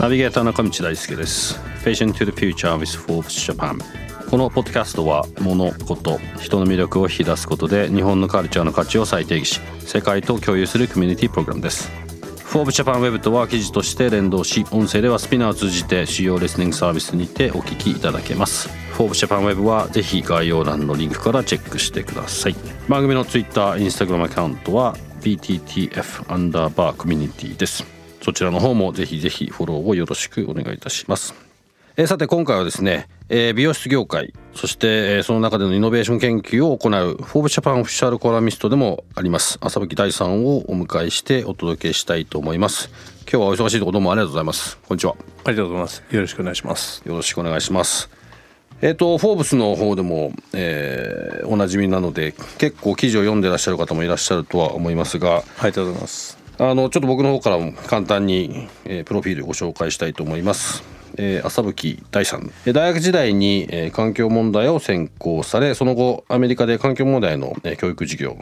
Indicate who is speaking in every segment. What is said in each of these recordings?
Speaker 1: ナビゲーター中道大輔です。Vision to the Future with Forbes Japan このポッドキャストは物事人の魅力を引き出すことで日本のカルチャーの価値を再定義し世界と共有するコミュニティプログラムです。 Forbes Japan Web とは記事として連動し音声では SPINEAR を通じて主要リスニングサービスにてお聞きいただけます。 Forbes Japan Web はぜひ概要欄のリンクからチェックしてください。番組の Twitter、Instagram アカウントは VTTF アンダーバーコミュニティです。そちらの方もぜひぜひフォローをよろしくお願いいたします。えー、さて今回はですね、えー、美容室業界そして、えー、その中でのイノベーション研究を行うフォーブジャパンオフィシャルコラミストでもあります。浅吹大さんをお迎えしてお届けしたいと思います。今日はお忙しいところどうもありがとうございます。こんにちは。
Speaker 2: ありがとうございます。よろしくお願いします。
Speaker 1: よろしくお願いしますえっ、ー、とフォーブスの方でも、えー、おなじみなので結構記事を読んでらっしゃる方もいらっしゃるとは思いますが
Speaker 2: ありがとうございます。
Speaker 1: あのちょっと僕の方からも簡単に、えー、プロフィールご紹介したいと思います。えー、浅吹大さん。大学時代に、えー、環境問題を専攻されその後アメリカで環境問題の、えー、教育事業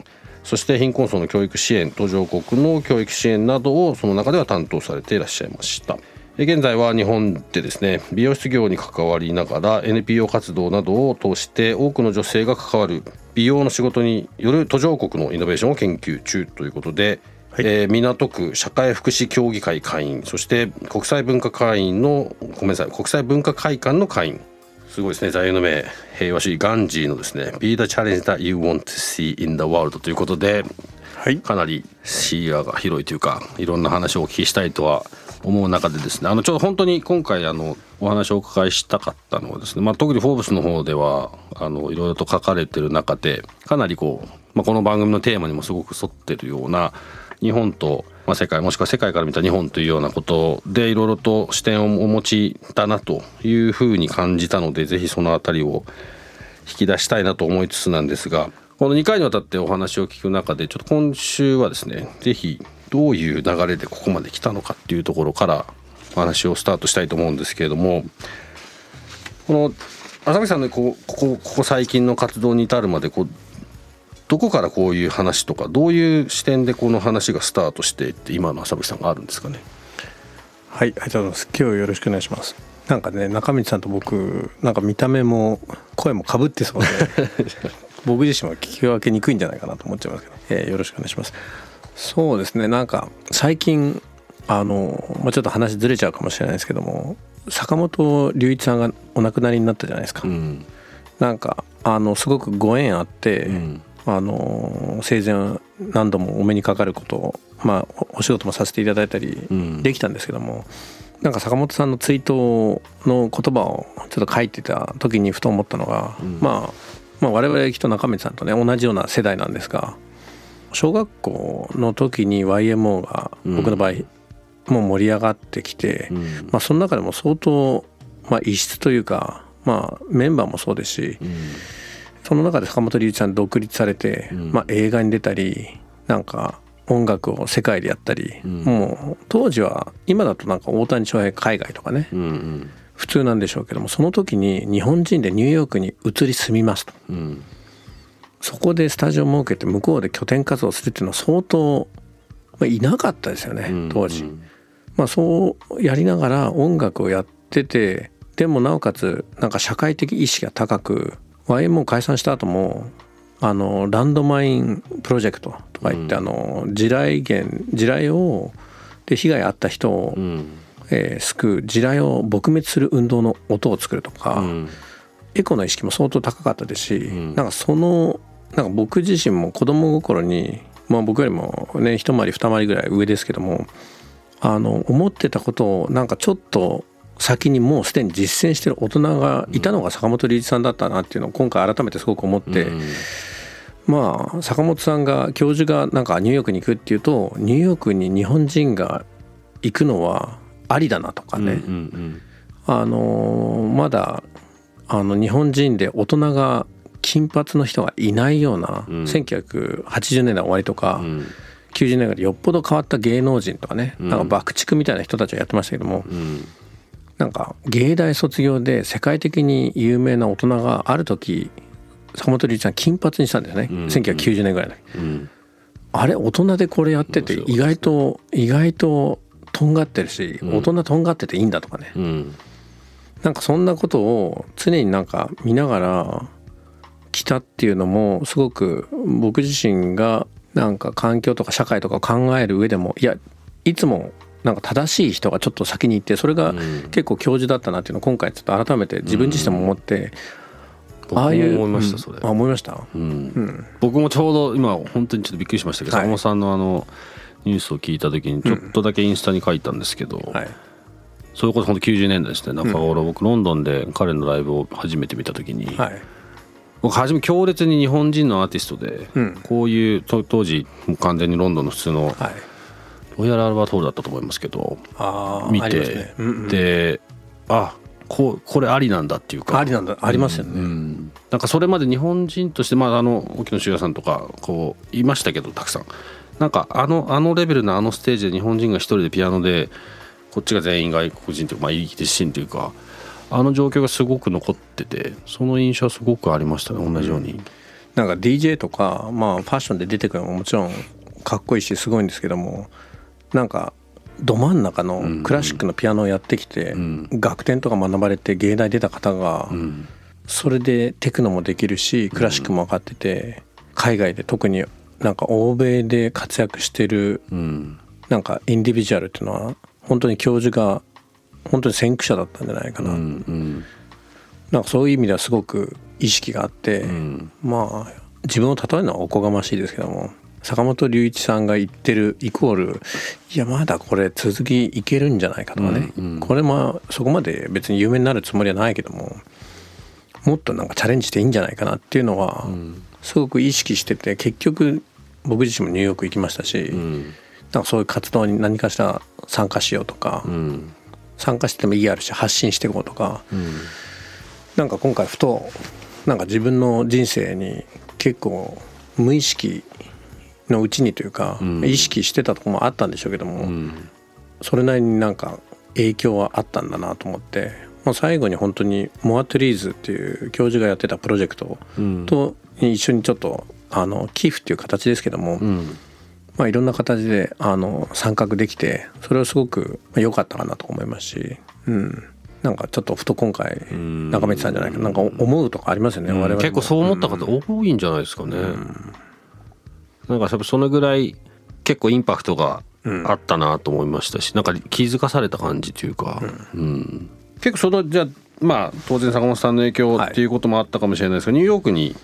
Speaker 1: そして貧困層の教育支援途上国の教育支援などをその中では担当されていらっしゃいました現在は日本でですね美容室業に関わりながら NPO 活動などを通して多くの女性が関わる美容の仕事による途上国のイノベーションを研究中ということではい、えー、港区社会福祉協議会会員そして国際文化会員のごめんなさい国際文化会館の会員。すごいですね座右の銘平和主義ガンジーのですね「Be the challenge that you want to see in the world」ということで、はい、かなり視野が広いというかいろんな話をお聞きしたいとは思思う中でですねあのちょっと本当に今回あのお話をお伺いしたかったのはですね、まあ、特に「フォーブス」の方ではあのいろいろと書かれてる中でかなりこう、まあ、この番組のテーマにもすごく沿ってるような日本と、まあ、世界もしくは世界から見た日本というようなことでいろいろと視点をお持ちだなというふうに感じたのでぜひその辺りを引き出したいなと思いつつなんですがこの2回にわたってお話を聞く中でちょっと今週はですねぜひどういう流れでここまで来たのかっていうところからお話をスタートしたいと思うんですけれどもこの浅見さんのここここ最近の活動に至るまでこうどこからこういう話とかどういう視点でこの話がスタートしてって今の浅吹さんがあるんですかね？
Speaker 2: はいありがとうございます。今日よろしくお願いします。なんかね中道さんと僕なんか見た目も声もかぶってそうで 僕自身は聞き分けにくいんじゃないかなと思っちゃいますけど、えー、よろしくお願いしますそうですね。なんか最近あの、まあ、ちょっと話ずれちゃうかもしれないですけども坂本龍一さんがお亡くなりになったじゃないですか、うん、なんかあのすごくご縁あって、うん。あの生前何度もお目にかかることを、まあ、お仕事もさせていただいたりできたんですけども、うん、なんか坂本さんの追悼の言葉をちょっと書いてた時にふと思ったのが、うん、まあ、まあ我々きっと中道さんとね同じような世代なんですが小学校の時に YMO が僕の場合、もう盛り上がってきて、うん、まあ、その中でも相当、まあ、異質というか、まあ、メンバーもそうですし、その中で坂本龍一さん独立されて、うん、まあ、映画に出たりなんか音楽を世界でやったり、うん、もう当時は今だとなんか大谷翔平海外とかね、うんうん、普通なんでしょうけどもその時に日本人でニューヨークに移り住みますと、うん、そこでスタジオを設けて向こうで拠点活動するっていうのは相当、まあ、いなかったですよね当時。うん。うん、まあ、そうやりながら音楽をやっててでもなおかつなんか社会的意識が高く YMO 解散した後もあのランドマインプロジェクトとか言って、うん、あの地雷源地雷をで被害あった人を、うん、えー、救う地雷を撲滅する運動の音を作るとか、うん、エコの意識も相当高かったですし、うん、なんかそのなんか僕自身も子供心に、まあ、僕よりもね一回り二回りぐらい上ですけどもあの思ってたことをなんかちょっと先にもうすでに実践してる大人がいたのが坂本龍一さんだったなっていうのを今回改めてすごく思って、まあ坂本さんが教授がなんかニューヨークに行くっていうとニューヨークに日本人が行くのはありだなとかね、
Speaker 1: うんうん
Speaker 2: あのまだあの日本人で大人が金髪の人がいないような、
Speaker 1: うん。
Speaker 2: 1980年代終わりとか、
Speaker 1: うん。
Speaker 2: 90年代でよっぽど変わった芸能人とかね、
Speaker 1: うん。
Speaker 2: なんか爆竹みたいな人たちがやってましたけども
Speaker 1: うん。
Speaker 2: なんか芸大卒業で世界的に有名な大人がある時坂本龍一さん金髪にしたんですね、
Speaker 1: うん。
Speaker 2: 1990年ぐらいの
Speaker 1: うん。
Speaker 2: あれ大人でこれやってて意外と意外ととんがってるし
Speaker 1: うん。
Speaker 2: 大人とんがってていいんだとかね、
Speaker 1: うん。
Speaker 2: なんかそんなことを常になんか見ながら来たっていうのもすごく僕自身がなんか環境とか社会とかを考える上でもいやいつもなんか正しい人がちょっと先に行ってそれが
Speaker 1: うん。
Speaker 2: 結構教授だったなっていうのを今回ちょっと改めて自分自身も思って、
Speaker 1: 僕も
Speaker 2: ああいう
Speaker 1: 思いましたそれ。
Speaker 2: うんあ思いました？
Speaker 1: うん。
Speaker 2: うん。
Speaker 1: 僕もちょうど今本当にちょっとびっくりしましたけど
Speaker 2: はい。
Speaker 1: 坂本さんのあのニュースを聞いた時にちょっとだけインスタに書いたんですけど、
Speaker 2: はい。
Speaker 1: それこそ本当90年代ですね。中頃、僕ロンドンで彼のライブを初めて見た時に、
Speaker 2: はい
Speaker 1: 僕初め強烈に日本人のアーティストで、
Speaker 2: うん。
Speaker 1: こういうと当時もう完全にロンドンの普通の
Speaker 2: はい。
Speaker 1: ロイヤルアルバートールだったと思いますけど見て、
Speaker 2: ね。うんうん。
Speaker 1: であこうこれありなんだっていうか。
Speaker 2: ありなんだ。ありますよね、
Speaker 1: うん。なんかそれまで日本人として、まあ、あの沖野修也さんとかこういましたけどたくさん。なんかあのあのレベルのあのステージで日本人が一人でピアノでこっちが全員外国人というか、まあ、イギリス人というかあの状況がすごく残っててその印象はすごくありましたね同じように。
Speaker 2: なんか DJ とか、まあ、ファッションで出てくるのももちろんかっこいいしすごいんですけどもなんかど真ん中のクラシックのピアノをやってきて、
Speaker 1: ん。
Speaker 2: 楽天とか学ばれて芸大出た方が、
Speaker 1: うん。
Speaker 2: それでテクノもできるしクラシックも分かってて、海外で特になんか欧米で活躍してる
Speaker 1: うん。
Speaker 2: なんかインディビジュアルっていうのは本当に教授が本当に先駆者だったんじゃないかな、
Speaker 1: うんうん
Speaker 2: なんかそういう意味ではすごく意識があって、
Speaker 1: うん
Speaker 2: まあ自分を例えるのはおこがましいですけども坂本龍一さんが言ってるイコールいやまだこれ続きいけるんじゃないかとかね、
Speaker 1: うんうん
Speaker 2: これもそこまで別に有名になるつもりはないけどももっとなんかチャレンジしていいんじゃないかなっていうのはすごく意識してて結局僕自身もニューヨーク行きましたし、
Speaker 1: うん
Speaker 2: なんかそういう活動に何かしら参加しようとか、
Speaker 1: うん
Speaker 2: 参加してても意義あるし発信していこうとか、
Speaker 1: うん
Speaker 2: なんか今回ふとなんか自分の人生に結構無意識のうちにというか、
Speaker 1: ん。
Speaker 2: 意識してたところもあったんでしょうけども、
Speaker 1: うん。
Speaker 2: それなりになんか影響はあったんだなと思って、まあ、最後に本当にモアトゥリーズっていう教授がやってたプロジェクト
Speaker 1: うん。
Speaker 2: と一緒にちょっとあの寄付っていう形ですけども、
Speaker 1: うん
Speaker 2: まあ、いろんな形であの参画できてそれはすごくまあ良かったかなと思いますし、うん、なんかちょっとふと今回
Speaker 1: ん。
Speaker 2: 中道さんじゃないかななんか思うとかありますよね、我々も。
Speaker 1: 結構そう思った方多いんじゃないですかね。なんかやっぱそのぐらい結構インパクトがあったなと思いましたし、なんか気づかされた感じというか、うん。結構そのじゃあまあ当然坂本さんの影響っていうこともあったかもしれないですが、ニューヨークに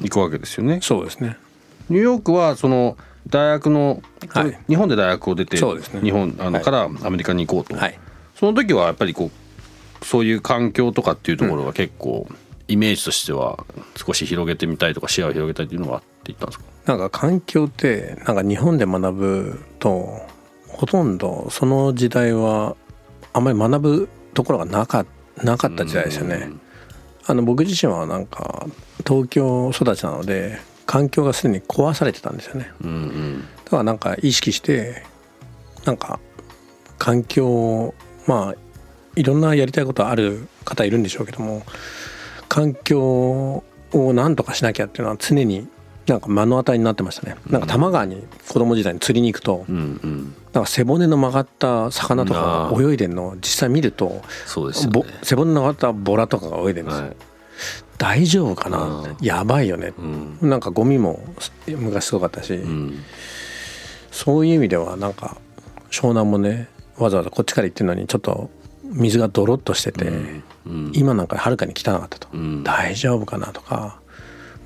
Speaker 1: 行くわけですよね。
Speaker 2: そうですね。
Speaker 1: ニューヨークはその大学の、
Speaker 2: はい。
Speaker 1: 日本で大学を出て、
Speaker 2: そうですね。
Speaker 1: 日本あの、
Speaker 2: はい
Speaker 1: からアメリカに行こうと、
Speaker 2: はい。
Speaker 1: その時はやっぱりこうそういう環境とかっていうところが結構、イメージとしては少し広げてみたいとか視野を広げたいっていうのがあって言ったんですか？
Speaker 2: なんか環境ってなんか日本で学ぶとほとんどその時代はあんまり学ぶところがなかなかった時代ですよね。あの僕自身はなんか東京育ちなので環境がすでに壊されてたんですよね。
Speaker 1: うんうん
Speaker 2: だからなんか意識してなんか環境をまあいろんなやりたいことある方いるんでしょうけども環境をなんとかしなきゃっていうのは常になんか目の当たりになってましたね。なんか多摩川に子供時代に釣りに行くと
Speaker 1: うんうん
Speaker 2: なんか背骨の曲がった魚とか泳いでるのを実際見ると
Speaker 1: そうですよ
Speaker 2: ぼ
Speaker 1: ね
Speaker 2: 背骨の曲がったボラとかが泳いでるんですよ。
Speaker 1: はい
Speaker 2: 大丈夫かな？
Speaker 1: うん。
Speaker 2: やばいよね。
Speaker 1: うん。
Speaker 2: なんかゴミも昔すごかったし、
Speaker 1: うん。
Speaker 2: そういう意味ではなんか湘南もねわざわざこっちから行ってるのにちょっと水がドロッとしてて、
Speaker 1: うん。
Speaker 2: 今なんかはるかに汚かったと、
Speaker 1: うん。
Speaker 2: 大丈夫かなとか。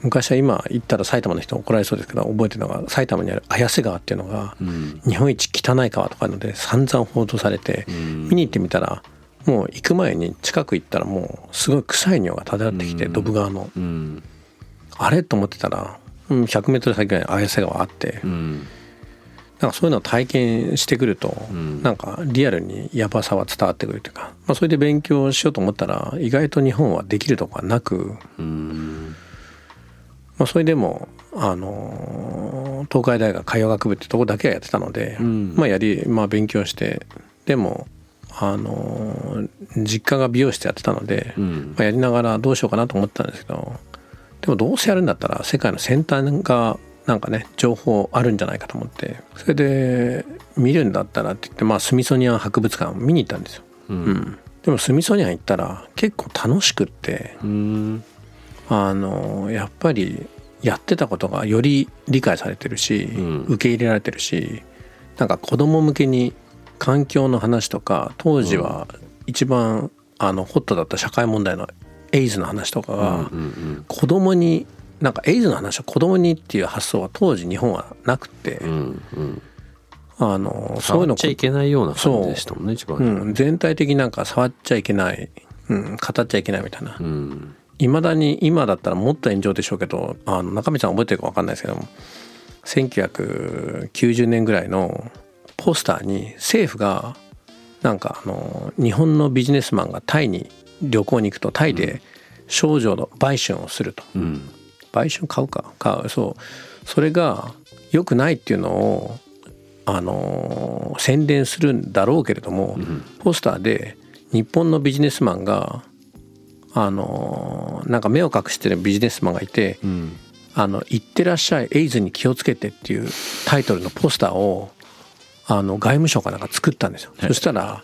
Speaker 2: 昔は今行ったら埼玉の人怒られそうですけど覚えてるのが埼玉にある綾瀬川っていうのが
Speaker 1: うん。
Speaker 2: 日本一汚い川とかので散々報道されて、
Speaker 1: ん。
Speaker 2: 見に行ってみたらもう行く前に近く行ったらもうすごい臭い匂いが漂ってきて、ドブ川の。
Speaker 1: うん。
Speaker 2: あれ？と思ってたらうん 100m 先ぐらいに綾瀬川あって、
Speaker 1: うん。
Speaker 2: なんかそういうのを体験してくると、
Speaker 1: ん。
Speaker 2: なんかリアルにやばさは伝わってくるというか、まあ、それで勉強しようと思ったら意外と日本はできるとこはなく、
Speaker 1: うん。
Speaker 2: まあ、それでも、あのー東海大学海洋学部ってとこだけはやってたので、
Speaker 1: ん。
Speaker 2: まあやり、まあ、勉強してでも、あのー実家が美容室やってたので、
Speaker 1: うん。
Speaker 2: まあ、やりながらどうしようかなと思ったんですけどでもどうせやるんだったら世界の先端がなんかね情報あるんじゃないかと思ってそれで見るんだったらって言ってまあスミソニアン博物館見に行ったんですよ。
Speaker 1: うん。
Speaker 2: うん。でもスミソニアン行ったら結構楽しくって
Speaker 1: うん。
Speaker 2: あのやっぱりやってたことがより理解されてるし、
Speaker 1: ん。
Speaker 2: 受け入れられてるしなんか子供向けに環境の話とか当時は一番、あのホットだった社会問題のエイズの話とかが、子供になんかエイズの話を子供にっていう発想は当時日本はなくて、
Speaker 1: うんうん。
Speaker 2: あのそういう
Speaker 1: 触
Speaker 2: の
Speaker 1: っちゃいけないような感じでしたもんね一番
Speaker 2: うん、全体的になんか触っちゃいけない、うん、語っちゃいけないみたいな。
Speaker 1: うん。
Speaker 2: いまだに今だったらもっと炎上でしょうけどあの中身さん覚えてるか分かんないですけども1990年ぐらいのポスターに政府がなんかあの日本のビジネスマンがタイに旅行に行くとタイで少女の売春をすると。
Speaker 1: うん。
Speaker 2: 売春買うか。買うそう。それが良くないっていうのをあの宣伝するんだろうけれども、ポスターで日本のビジネスマンがあのなんか目を隠してるビジネスマンがいて
Speaker 1: うん「
Speaker 2: あの行ってらっしゃいエイズに気をつけて」っていうタイトルのポスターをあの外務省かなんか作ったんですよ。そしたら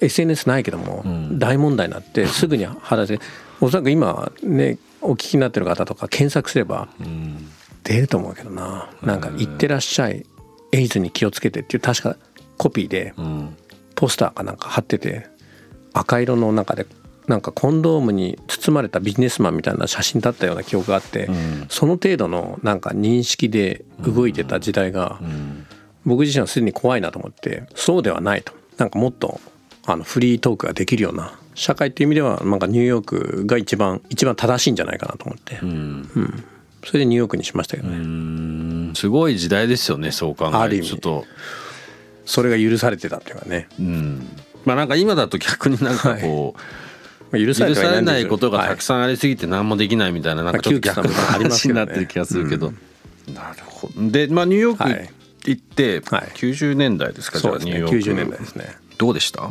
Speaker 2: SNS ないけども
Speaker 1: ん。
Speaker 2: 大問題になってすぐに話しておそらく今ねお聞きになってる方とか検索すれば
Speaker 1: うん。
Speaker 2: 出ると思うけどな。なんか「行ってらっしゃいエイズに気をつけて」っていう確かコピーで
Speaker 1: うん。
Speaker 2: ポスターかなんか貼ってて赤色の中でなんかコンドームに包まれたビジネスマンみたいな写真だったような記憶があって、
Speaker 1: ん。
Speaker 2: その程度のなんか認識で動いてた時代が
Speaker 1: うん
Speaker 2: 僕自身はすでに怖いなと思ってそうではないと。なんかもっとあのフリートークができるような社会っていう意味ではなんかニューヨークが一番一番正しいんじゃないかなと思って、
Speaker 1: うん。
Speaker 2: それでニューヨークにしましたけどね、
Speaker 1: うん。すごい時代ですよねそう考
Speaker 2: ある意味。
Speaker 1: えるとちょっと。
Speaker 2: それが許されてたっていうかね。
Speaker 1: うん。まあなんか今だと逆になんかこう、
Speaker 2: まあ許され
Speaker 1: ない
Speaker 2: ん
Speaker 1: ことがたく
Speaker 2: さ
Speaker 1: さんありすぎて何もできないみたいななんかちょっと逆な
Speaker 2: まあ窮屈な部分ありますけどね。
Speaker 1: 話になってる気がするけど、なるほど。でまあニューヨーク
Speaker 2: はい
Speaker 1: 行って
Speaker 2: はい。
Speaker 1: 90年代ですか、
Speaker 2: そうですね。
Speaker 1: じゃあニューヨーク。
Speaker 2: 90年代ですね。
Speaker 1: どうでした？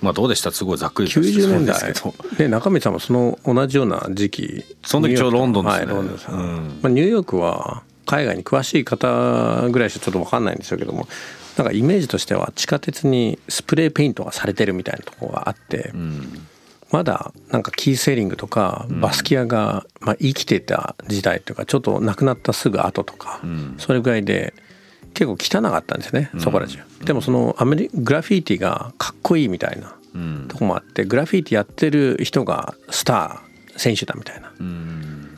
Speaker 1: まあどうでした？すごいざっくりとして
Speaker 2: 90
Speaker 1: そう
Speaker 2: 年代
Speaker 1: ですけど。
Speaker 2: で中身さんもその同じような時期
Speaker 1: その時ちょうどロンドンですね。
Speaker 2: はいロンドンです、
Speaker 1: うん。
Speaker 2: まあ、ニューヨークは海外に詳しい方ぐらいしかちょっと分かんないんでしょうけどもなんかイメージとしては地下鉄にスプレーペイントがされてるみたいなところがあって、
Speaker 1: うん。
Speaker 2: まだなんかキーセーリングとかバスキアがまあ生きてた時代というかちょっと亡くなったすぐ後とか
Speaker 1: ん。
Speaker 2: それぐらいで結構汚かったんですねそこら中。でもそのアメリグラフィティがかっこいいみたいな
Speaker 1: うん。
Speaker 2: とこもあってグラフィティやってる人がスター選手だみたいな。
Speaker 1: うん。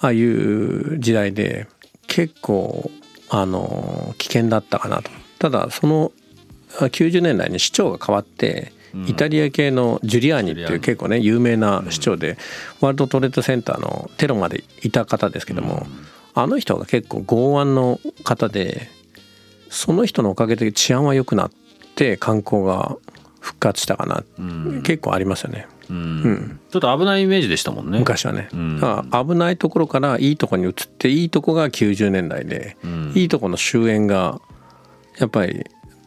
Speaker 2: ああいう時代で結構あの危険だったかなと。ただそのあ90年代に市長が変わってイタリア系のジュリアーニっていう結構ね有名な市長でワールドトレードセンターのテロまでいた方ですけどもあの人が結構剛腕の方でその人のおかげで治安は良くなって観光が復活したかな。
Speaker 1: うん。
Speaker 2: 結構ありますよね。
Speaker 1: うん。ちょっと危ないイメージでしたもんね。
Speaker 2: 昔はね、
Speaker 1: うん。
Speaker 2: だから危ないところからいいところに移っていいとこが90年代で、
Speaker 1: うん。
Speaker 2: いいとこの終焉がやっぱり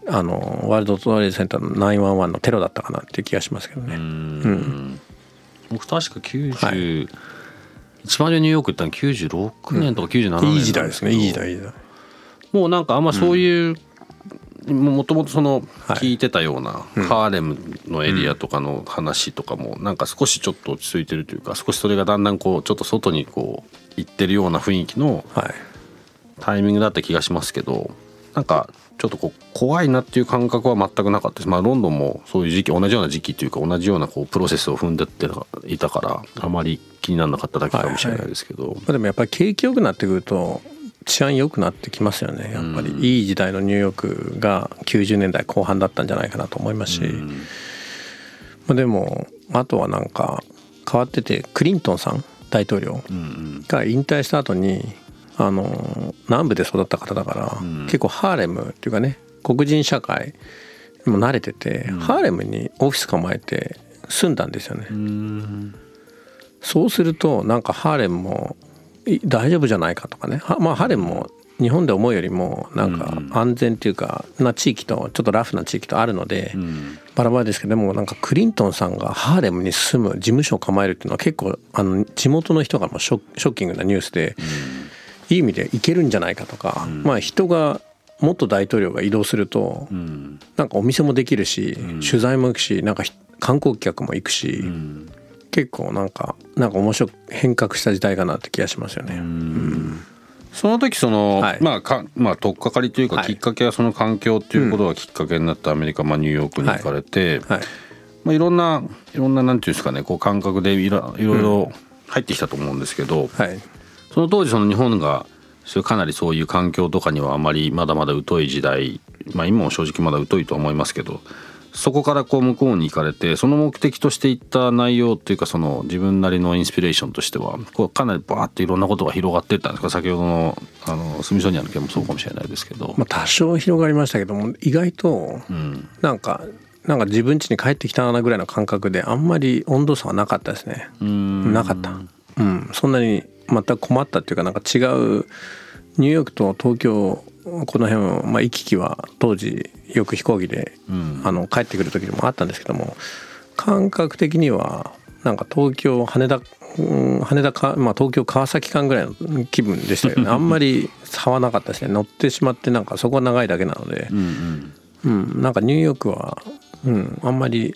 Speaker 2: あのワールドトレードセンターの911のテロだったかなっていう気がしますけど
Speaker 1: う
Speaker 2: ね、
Speaker 1: ん。僕確か90、
Speaker 2: は
Speaker 1: 一番上ニューヨーク行ったの96年とか97年
Speaker 2: い。い時代ですね。いい時
Speaker 1: 代
Speaker 2: 代いい時代
Speaker 1: もうなんかあんまそういう、もともとその
Speaker 2: はい。
Speaker 1: 聞いてたようなハーレムのエリアとかの話とかもなんか少しちょっと落ち着いてるというか少しそれがだんだんこうちょっと外にこう行ってるような雰囲気の
Speaker 2: はい。
Speaker 1: タイミングだった気がしますけどなんかちょっとこう怖いなっていう感覚は全くなかったです。まあロンドンもそういう時期同じような時期というか同じようなこうプロセスを踏んでっていたからあまり気にならなかっただけかもしれないですけど、
Speaker 2: まあでもやっぱり景気良くなってくると治安良くなってきますよね。やっぱり、いい時代のニューヨークが90年代後半だったんじゃないかなと思いますし、
Speaker 1: うん。
Speaker 2: まあ、でもあとはなんか変わっててクリントンさん大統領
Speaker 1: うん
Speaker 2: が引退した後にあの南部で育った方だから、
Speaker 1: うん。
Speaker 2: 結構ハーレムっていうかね黒人社会にも慣れてて、
Speaker 1: うん。
Speaker 2: ハーレムにオフィス構えて住んだんですよね、
Speaker 1: うん。
Speaker 2: そうするとなんかハーレムもい大丈夫じゃないかとかね。はまあハーレムも日本で思うよりもなんか
Speaker 1: うん。
Speaker 2: 安全っていうかな地域とちょっとラフな地域とあるので、
Speaker 1: うん。
Speaker 2: バラバラですけどでもなんかクリントンさんがハーレムに住む事務所を構えるっていうのは結構あの地元の人からもショッショッキングなニュースでいい意味でいけるんじゃないかとか、
Speaker 1: ん
Speaker 2: まあ人が元大統領が移動すると
Speaker 1: うん。
Speaker 2: なんかお店もできるし、
Speaker 1: ん。
Speaker 2: 取材も行くしなんかひ観光客も行くし、
Speaker 1: うん
Speaker 2: 結構なんかなんか面白く変革した時代かなって気がしますよね。
Speaker 1: その時その、
Speaker 2: はい。
Speaker 1: まあかまあ取っかかりというか、
Speaker 2: はい。
Speaker 1: きっかけはその環境っていうことがきっかけになったアメリカ、まあ、ニューヨークに行かれて、
Speaker 2: はい。
Speaker 1: まあ、いろんないろんななんていうんですかねこう感覚でいろいろ入ってきたと思うんですけど、
Speaker 2: はい。
Speaker 1: その当時その日本がそれかなりそういう環境とかにはあまりまだまだ疎い時代、まあ、今も正直まだ疎いとは思いますけどそこからこう向こうに行かれてその目的としていった内容っていうかその自分なりのインスピレーションとしてはこうかなりバーっていろんなことが広がっていったんですか？先ほどのあのスミソニアの件もそうかもしれないですけど。
Speaker 2: まあ、多少広がりましたけども意外と
Speaker 1: うん
Speaker 2: なんかなんか自分家に帰ってきたなぐらいの感覚であんまり温度差はなかったですね。
Speaker 1: うん
Speaker 2: なかった。うん、そんなに全く困ったっていうかなんか違うニューヨークと東京この辺を、まあ、行き来は当時よく飛行機で、
Speaker 1: うん。
Speaker 2: あの帰ってくる時もあったんですけども感覚的にはなんか東京羽田うん羽田か、まあ、東京川崎間ぐらいの気分でしたけどね。あんまり差はなかったですね。乗ってしまってなんかそこは長いだけなので。
Speaker 1: う、ん
Speaker 2: うん、なんかニューヨークは、うん、あんまり、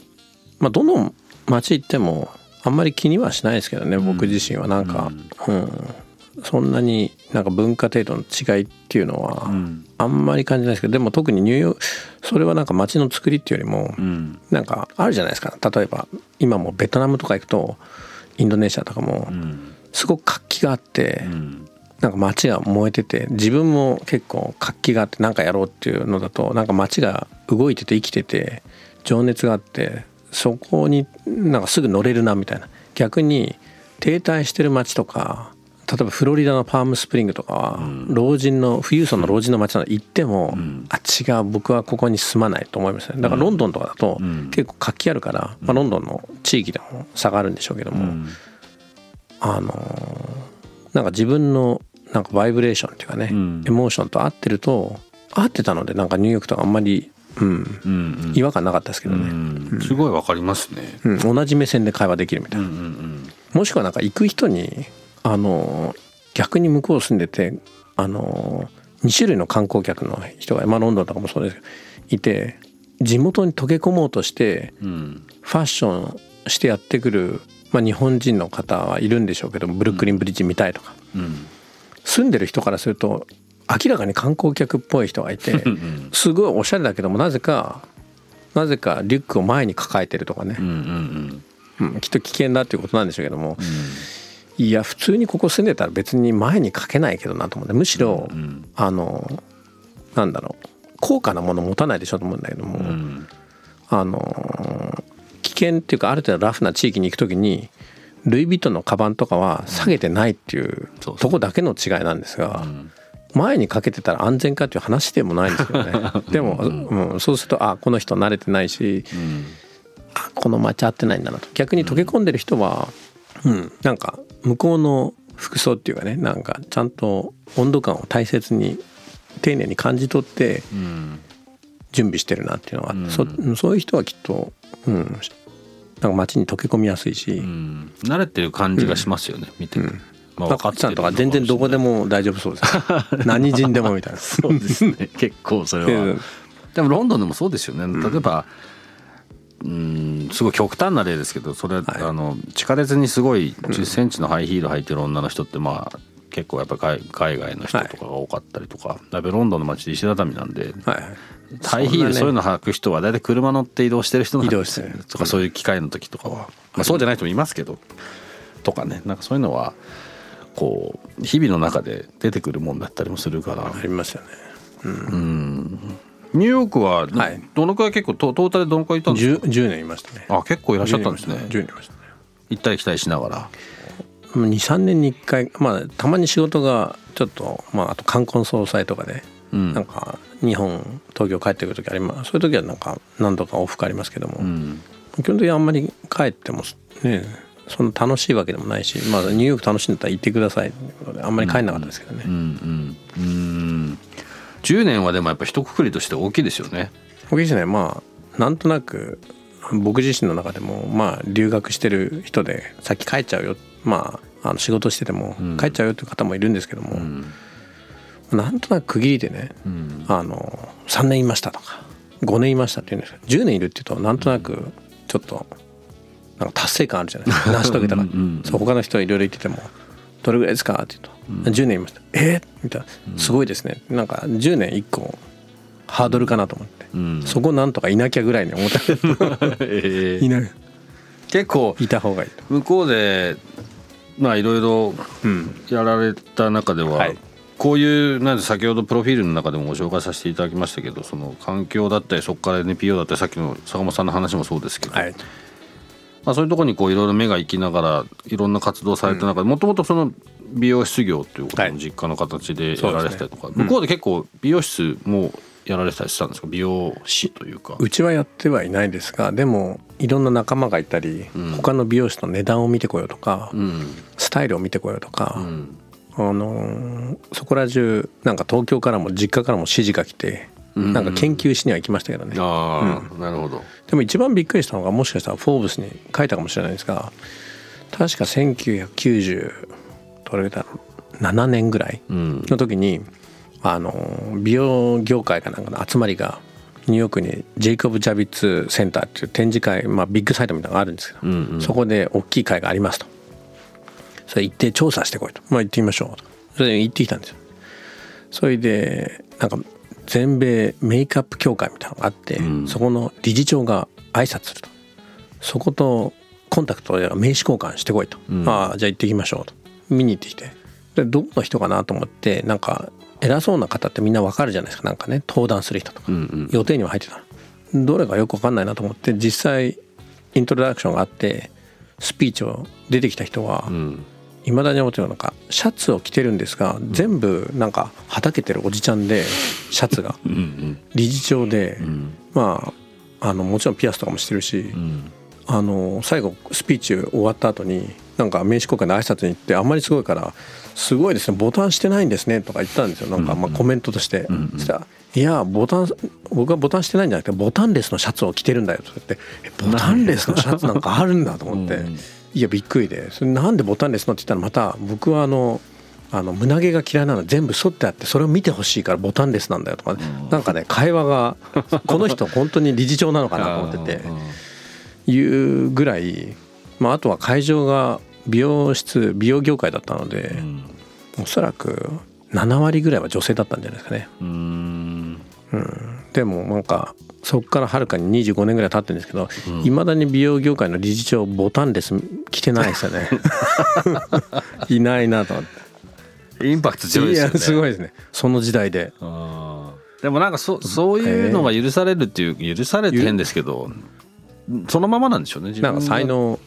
Speaker 2: まあ、どの街行ってもあんまり気にはしないですけどね、僕自身は。なんか、うん。そんなになんか文化程度の違いっていうのは
Speaker 1: うん。
Speaker 2: あんまり感じないですけどでも特にニューヨークそれはなんか街の作りっていうよりも
Speaker 1: うん。
Speaker 2: なんかあるじゃないですか。例えば今もベトナムとか行くとインドネシアとかも
Speaker 1: うん。
Speaker 2: すごく活気があって、
Speaker 1: うん。
Speaker 2: なんか街が燃えてて自分も結構活気があって何かやろうっていうのだとなんか街が動いてて生きてて情熱があってそこになんかすぐ乗れるなみたいな。逆に停滞してる街とか例えばフロリダのパームスプリングとかは老人の富裕層の老人の街なの行っても、
Speaker 1: ん。
Speaker 2: あ違う僕はここに住まないと思いますね。だからロンドンとかだと
Speaker 1: うん。
Speaker 2: 結構活気あるから、まあ、ロンドンの地域でも差があるんでしょうけども、
Speaker 1: うん。
Speaker 2: あのーなんか自分のなんかバイブレーションっていうかね、
Speaker 1: うん。
Speaker 2: エモーションと合ってると合ってたのでなんかニューヨークとかあんまり、うん、
Speaker 1: うんうん。
Speaker 2: 違和感なかったですけどね、
Speaker 1: うん。すごいわかりますね。
Speaker 2: うん。同じ目線で会話できるみたいな、
Speaker 1: うんうん。
Speaker 2: もしくはなんか行く人にあのー逆に向こう住んでてあの2種類の観光客の人が、まあ、ロンドンとかもそうですけどいて地元に溶け込もうとしてファッションしてやってくる、まあ、日本人の方はいるんでしょうけどブルックリンブリッジ見たいとか、
Speaker 1: うん。
Speaker 2: 住んでる人からすると明らかに観光客っぽい人がいて
Speaker 1: うん。
Speaker 2: すごいおしゃれだけどもなぜかなぜかリュックを前に抱えてるとかね。
Speaker 1: う、んうん。
Speaker 2: うんきっと危険だっていうことなんでしょうけども。
Speaker 1: うん
Speaker 2: いや普通にここ住んでたら別に前にかけないけどなと思ってむしろ、
Speaker 1: うん
Speaker 2: あのなんだろう高価なもの持たないでしょと思うんだけども、
Speaker 1: うん。
Speaker 2: あの危険っていうかある程度ラフな地域に行く時にルイ・ヴィトンのカバンとかは下げてないっていうとこだけの違いなんですが、
Speaker 1: うん。
Speaker 2: 前にかけてたら安全かっていう話でもないんですよね。でも、うん、そうするとあこの人慣れてないし
Speaker 1: うん。
Speaker 2: あこの街合ってないんだなと。逆に溶け込んでる人は、うん、なんか向こうの服装っていうかねなんかちゃんと温度感を大切に丁寧に感じ取って
Speaker 1: うん
Speaker 2: 準備してるなっていうのは、
Speaker 1: うん。
Speaker 2: そそういう人はきっと、うん、なんか街に溶け込みやすいし、
Speaker 1: うん。慣れてる感じがしますよね見てて。まあ
Speaker 2: 中津さんとか全然どこでも大丈夫そうです。何人でもみたいな。
Speaker 1: そうですね。結構それは。
Speaker 2: うん。
Speaker 1: でもロンドンでもそうですよね。例えばうんすごい極端な例ですけどそれは、
Speaker 2: はい。
Speaker 1: あの地下鉄にすごい1 0センチのハイヒール履いてる女の人ってまあ結構やっぱ海海外の人とかが多かったりとか、やっぱりロンドンの街で石畳なんで
Speaker 2: はい
Speaker 1: ハイヒールそういうの履く人は大体車乗って移動してる人
Speaker 2: 移動してる。
Speaker 1: とかそういう機会の時とかは、まあ、そうじゃない人もいますけどとかねなんかそういうのはこう日々の中で出てくるもんだったりもするから。
Speaker 2: ありますよね。
Speaker 1: ニューヨークはど,、
Speaker 2: はい。
Speaker 1: のくらい結構トトータルでどのくらいいたんですか
Speaker 2: ？10, 10年いましたね。
Speaker 1: あ結構いらっしゃったんですね。
Speaker 2: 10年いました。ね。
Speaker 1: 行ったり来たりしながら。
Speaker 2: 23年に1回まあたまに仕事がちょっとまああと冠婚葬祭とかで
Speaker 1: うん。
Speaker 2: なんか日本東京帰ってくる時あります。そういう時はなんか何度か往復ありますけども、
Speaker 1: うん。
Speaker 2: 基本的にあんまり帰ってもねそんな楽しいわけでもないし、まあ、ニューヨーク楽しいんだったら行ってください。あんまり帰んなかったですけどね、
Speaker 1: うんうんうん10年はでもやっぱ一括りとして大きいですよね。
Speaker 2: 僕自身ね。まあなんとなく僕自身の中でもまあ留学してる人でさっき帰っちゃうよ。まああの仕事してても
Speaker 1: うん。
Speaker 2: 帰っちゃうよっていう方もいるんですけども、
Speaker 1: うん。
Speaker 2: なんとなく区切りでね
Speaker 1: うん。
Speaker 2: あの3年いましたとか5年いましたっていうんですけど10年いるっていうとなんとなくちょっとなんか達成感あるじゃないですか。成し遂げたから
Speaker 1: うんうん。
Speaker 2: そう他の人いろいろ言ってても「どれぐらいですか?」って言うと「10年いました」「え？ーみたいな「すごいですね」なんか10年1個ハードルかなと思って、
Speaker 1: うん。
Speaker 2: そこなんとかいなきゃぐらいに思った
Speaker 1: えー
Speaker 2: いない。
Speaker 1: 結構
Speaker 2: いた方がいいと。
Speaker 1: 向こうでまあいろいろ
Speaker 2: うん
Speaker 1: やられた中では、
Speaker 2: はい。
Speaker 1: こういうなんで先ほどプロフィールの中でもご紹介させていただきましたけどその環境だったりそこから NPO だったりさっきの坂本さんの話もそうですけど、
Speaker 2: はい
Speaker 1: まあ、そういうところにこういろいろ目が行きながらいろんな活動された中でもともとその美容室業っていうこと
Speaker 2: はい。
Speaker 1: も実家の形でやられてたりとか、
Speaker 2: そうですね
Speaker 1: 向こうで結構美容室もやられてたりしたんですか？美容師というか。
Speaker 2: うちはやってはいないですがでもいろんな仲間がいたり、
Speaker 1: うん。
Speaker 2: 他の美容師の値段を見てこようとか、
Speaker 1: うん。
Speaker 2: スタイルを見てこようとか、
Speaker 1: うん。
Speaker 2: あのーそこら中なんか東京からも実家からも指示が来て、
Speaker 1: うん
Speaker 2: なんか研究しには行きましたけどね、
Speaker 1: ああ、なるほど。
Speaker 2: でも一番びっくりしたのがもしかしたら「フォーブス」に書いたかもしれないですが確か1990どれだろう7年ぐらい
Speaker 1: うん。
Speaker 2: の時にあの美容業界かなんかの集まりがニューヨークにジェイコブ・ジャビッツセンターっていう展示会、まあ、ビッグサイトみたいなのがあるんですけど、
Speaker 1: うんうん。
Speaker 2: そこで大きい会がありますと。それ行って調査してこいと。まあ行ってみましょうと。それで行ってきたんですよ。それでなんか全米メイクアップ協会みたいなのがあって、
Speaker 1: うん。
Speaker 2: そこの理事長が挨拶すると。そことコンタクトや名刺交換してこいと、
Speaker 1: うん。
Speaker 2: ああじゃあ行ってきましょうと。見に行ってきて。でどの人かなと思ってなんか偉そうな方ってみんなわかるじゃないですか。なんかね登壇する人とか、
Speaker 1: うんうん。
Speaker 2: 予定には入ってたどれかよくわかんないなと思って実際イントロダクションがあってスピーチを出てきた人は
Speaker 1: うん
Speaker 2: いまだに思ってるのはなんかシャツを着てるんですが全部なんかはたけてるおじちゃんでシャツが。理事長で
Speaker 1: うん。
Speaker 2: まああのもちろんピアスとかもしてるし
Speaker 1: うん。
Speaker 2: あの最後スピーチ終わった後になんか名刺交換で挨拶に行ってあんまりすごいから「すごいですねボタンしてないんですね」とか言ったんですよ。なんかまあコメントとして。そしたら「いやボタン僕はボタンしてないんじゃなくてボタンレスのシャツを着てるんだよ」とか言って「えボタンレスのシャツなんかあるんだ」と思って。
Speaker 1: うん
Speaker 2: いやびっくりで。それなんでボタンレスのって言ったらまた僕はあのあの胸毛が嫌いなの全部剃ってあってそれを見てほしいからボタンレスなんだよとか、なんかね会話がこの人 本当に理事長なのかなと思ってて。いうぐらい、まあ、あとは会場が美容室美容業界だったので、おそらく7割ぐらいは女性だったんじゃないですかね。
Speaker 1: うん
Speaker 2: でもなんかそこからはるかに25年ぐらい経ってるんですけどいま、未だに美容業界の理事長ボタンレス着てないですよね。いないなと思って。
Speaker 1: インパクト強いですよね。
Speaker 2: やすごいですね。その時代で。
Speaker 1: でもなんかそそういうのが許されるっていう許されて変ですけどそのままなんでしょうね自
Speaker 2: なんか
Speaker 1: 分が
Speaker 2: 才能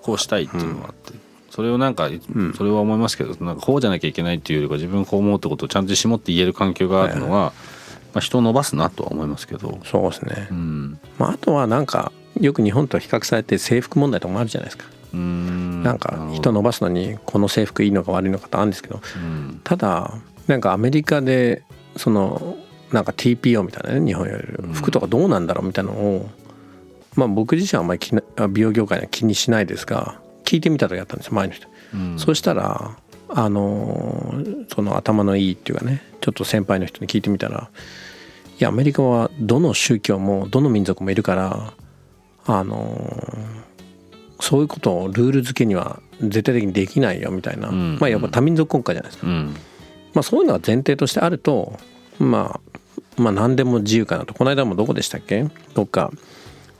Speaker 1: こうしたいっていうのがあって、それをなんか、それは思いますけどなんかこうじゃなきゃいけないっていうよりか自分こう思うってことをちゃんと絞って言える環境があるのは、まあ、人を伸ばすなとは思いますけど、
Speaker 2: そうですね、
Speaker 1: うん、
Speaker 2: まあ、あとはなんかよく日本と比較されて制服問題とかもあるじゃないですか、
Speaker 1: うん。
Speaker 2: なんか人伸ばすのにこの制服いいのか悪いのかってあるんですけど。
Speaker 1: うん。
Speaker 2: ただなんかアメリカでそのなんか TPO みたいなね日本より服とかどうなんだろうみたいなのを、まあ僕自身はあんまり美容業界には気にしないですが聞いてみた時あったんですよ前の人、
Speaker 1: うん。
Speaker 2: そしたらあのその頭のいいっていうかねちょっと先輩の人に聞いてみたらいやアメリカはどの宗教もどの民族もいるからあのそういうことをルール付けには絶対的にできないよみたいな、
Speaker 1: うん
Speaker 2: まあやっぱ多民族国家じゃないですか、
Speaker 1: うん。
Speaker 2: まあ、そういうのが前提としてあると、まあ、まあ何でも自由かなと。この間もどこでしたっけ？どっか